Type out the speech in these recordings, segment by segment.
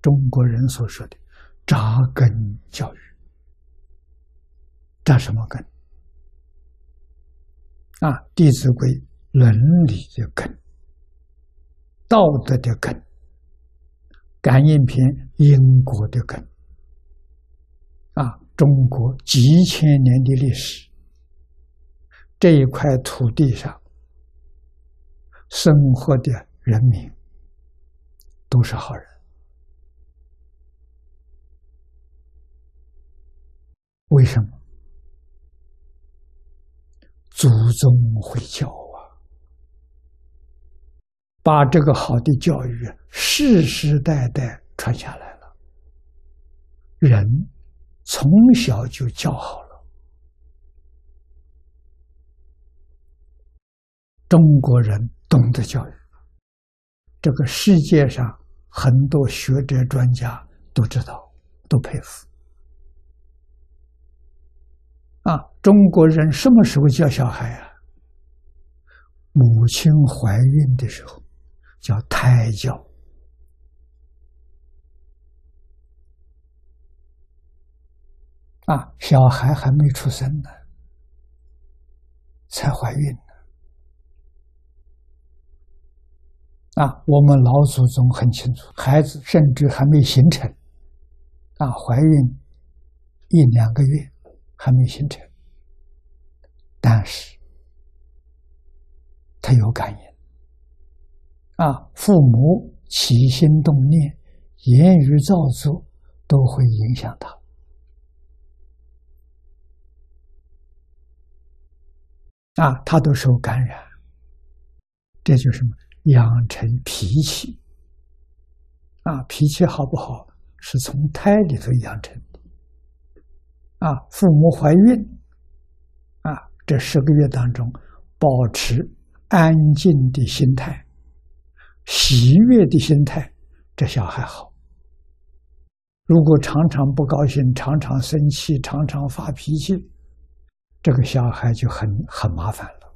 中国人所说的扎根教育，扎什么根？啊，《弟子规》伦理的根，道德的根，《感应篇》因果的根。啊，中国几千年的历史，这一块土地上生活的人民都是好人。为什么？祖宗会教啊，把这个好的教育世世代代传下来了，人从小就教好了。中国人懂得教育，这个世界上很多学者专家都知道，都佩服。啊，中国人什么时候教小孩啊？母亲怀孕的时候叫胎教，啊，小孩还没出生呢，才怀孕呢。啊，我们老祖宗很清楚，孩子甚至还没形成，啊，怀孕一两个月。还没形成，但是他有感应啊！父母起心动念、言语造作，都会影响他啊，他都受感染。这就是什么？养成脾气啊！脾气好不好，是从胎里头养成。啊，父母怀孕，啊，这十个月当中，保持安静的心态、喜悦的心态，这小孩好。如果常常不高兴、常常生气、常常发脾气，这个小孩就很很麻烦了。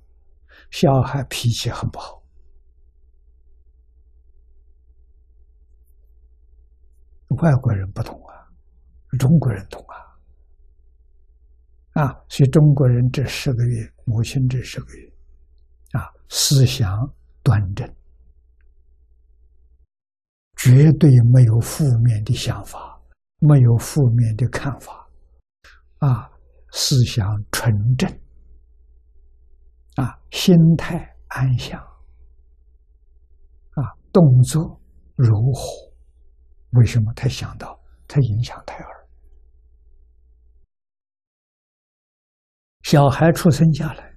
小孩脾气很不好，外国人不同啊，中国人懂啊。啊，所以中国人这十个月，母亲这十个月，啊，思想端正，绝对没有负面的想法，没有负面的看法，啊，思想纯正，啊，心态安详，啊，动作如火。为什么他想到他影响胎儿？小孩出生下来，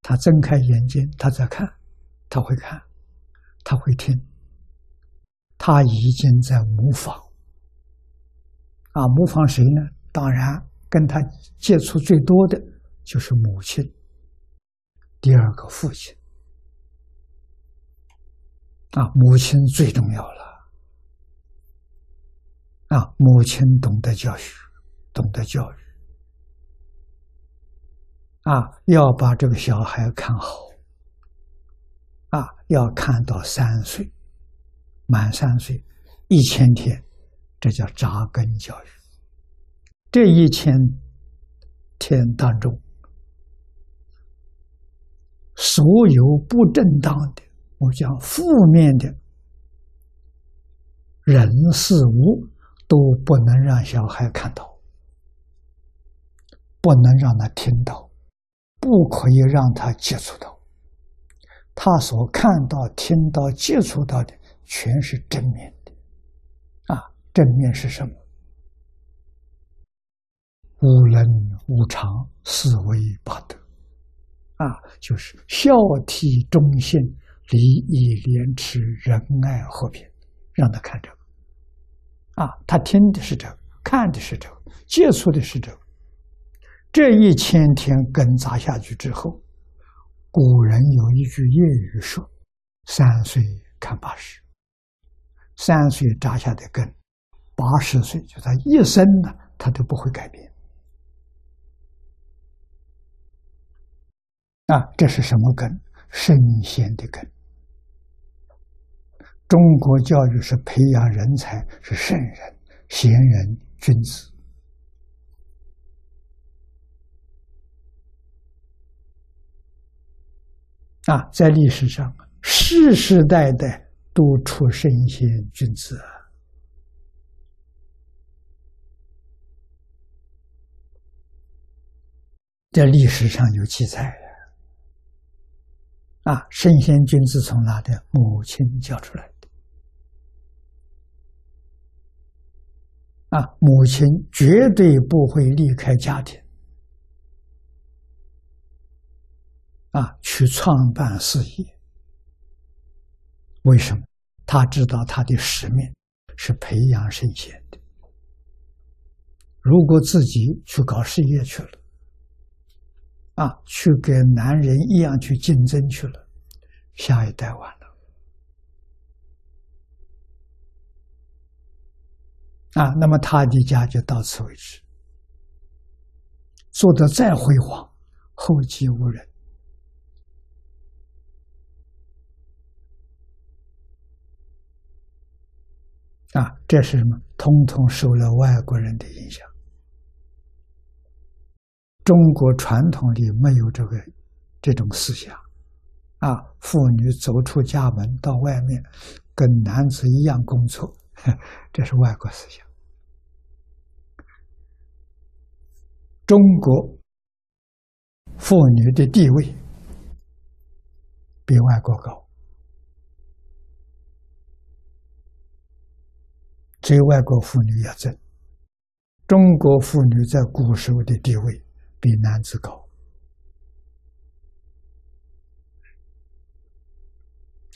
他睁开眼睛，他在看，他会看，他会听，他已经在模仿。啊，模仿谁呢？当然，跟他接触最多的就是母亲，第二个父亲。啊，母亲最重要了。啊，母亲懂得教育，懂得教育。啊，要把这个小孩看好，啊，要看到三岁，满三岁，一千天，这叫扎根教育。这一千天当中，所有不正当的，我讲负面的人事物，都不能让小孩看到，不能让他听到。不可以让他接触到，他所看到、听到、接触到的全是正面的，啊，正面是什么？无能无常，四维八德，啊，就是孝悌忠信、礼义廉耻、仁爱和平，让他看这个，啊，他听的是这个，看的是这个，接触的是这个。这一千天根扎下去之后，古人有一句谚语说：“三岁看八十。”三岁扎下的根，八十岁就他一生呢，他都不会改变。啊，这是什么根？圣贤的根。中国教育是培养人才，是圣人、贤人、君子啊，在历史上，世世代代都出圣贤君子。在历史上有记载啊，圣贤君子从哪的母亲教出来的啊，母亲绝对不会离开家庭啊，去创办事业。为什么？他知道他的使命是培养圣贤的。如果自己去搞事业去了，啊，去跟男人一样去竞争去了，下一代完了。啊，那么他的家就到此为止，做的再辉煌，后继无人。啊，这是什么？通通受了外国人的影响。中国传统里没有这个这种思想，啊，妇女走出家门到外面，跟男子一样工作，这是外国思想。中国妇女的地位比外国高，只有外国妇女要争。中国妇女在古时候的地位。比男子高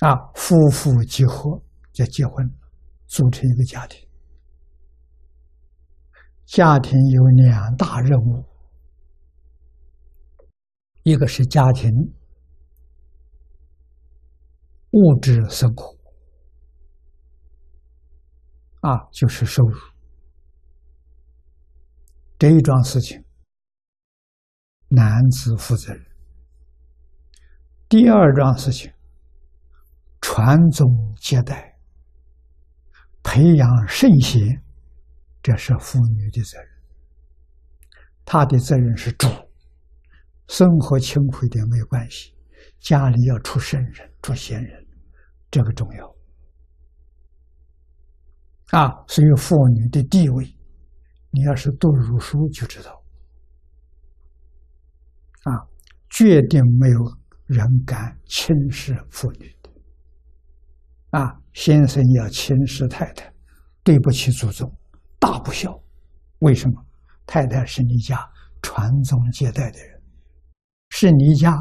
啊！夫妇结合就结婚，组成一个家庭。家庭有两大任务，一个是家庭物质生活啊，就是收入这一桩事情。男子负责人。第二桩事情，传宗接代、培养圣贤，这是妇女的责任。她的责任是主，生活清苦一点没有关系，家里要出圣人、出贤人，这个重要。啊，所以妇女的地位，你要是读儒书就知道。啊，绝对没有人敢轻视妇女的。啊，先生要轻视太太，对不起祖宗，大不孝。为什么？太太是你家传宗接代的人，是你家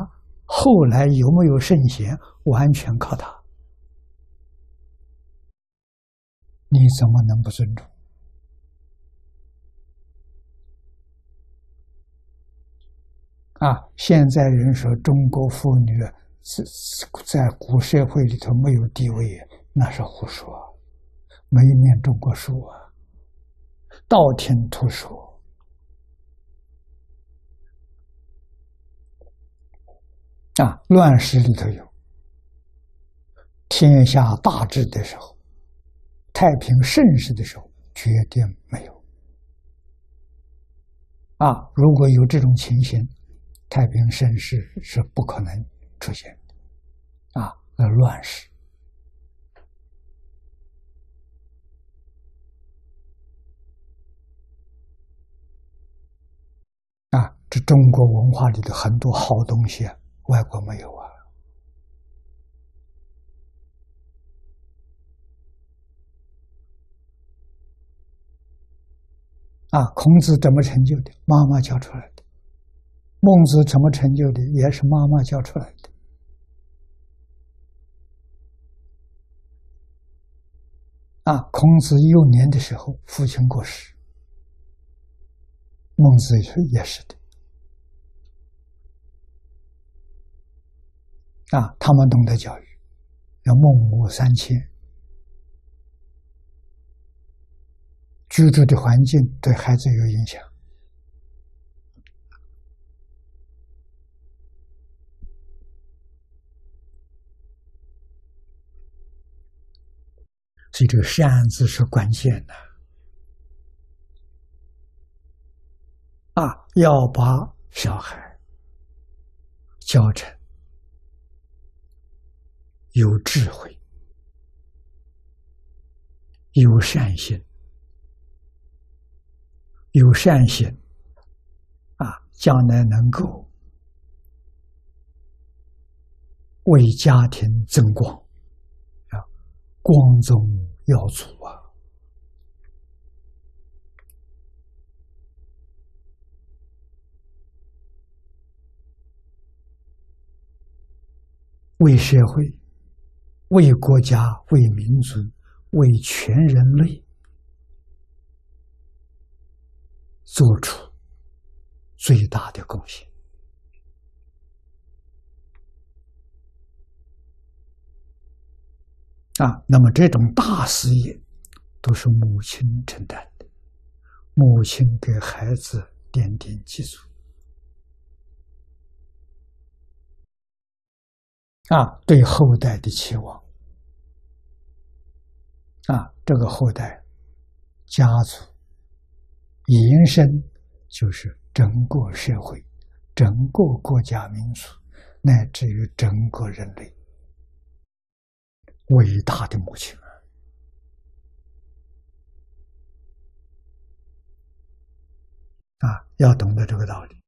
后来有没有圣贤，完全靠他。你怎么能不尊重？啊！现在人说中国妇女在在古社会里头没有地位，那是胡说，没念中国书啊，道听途说。啊，乱世里头有天下大治的时候，太平盛世的时候，绝对没有。啊，如果有这种情形。太平盛世是不可能出现的，啊，那乱世啊，这中国文化里的很多好东西啊，外国没有啊。啊，孔子怎么成就的？妈妈教出来的。孟子怎么成就的？也是妈妈教出来的。啊，孔子幼年的时候，父亲过世，孟子也是也是的。啊，他们懂得教育，要孟母三迁，居住的环境对孩子有影响。所以这个“善”字是关键的啊！要把小孩教成有智慧、有善心、有善心啊，将来能够为家庭增光啊。光宗耀祖啊，为社会、为国家、为民族、为全人类做出最大的贡献。啊，那么这种大事业都是母亲承担的，母亲给孩子奠定基础。啊，对后代的期望，啊，这个后代家族延伸就是整个社会、整个国家民族，乃至于整个人类。伟大的母亲啊！啊，要懂得这个道理。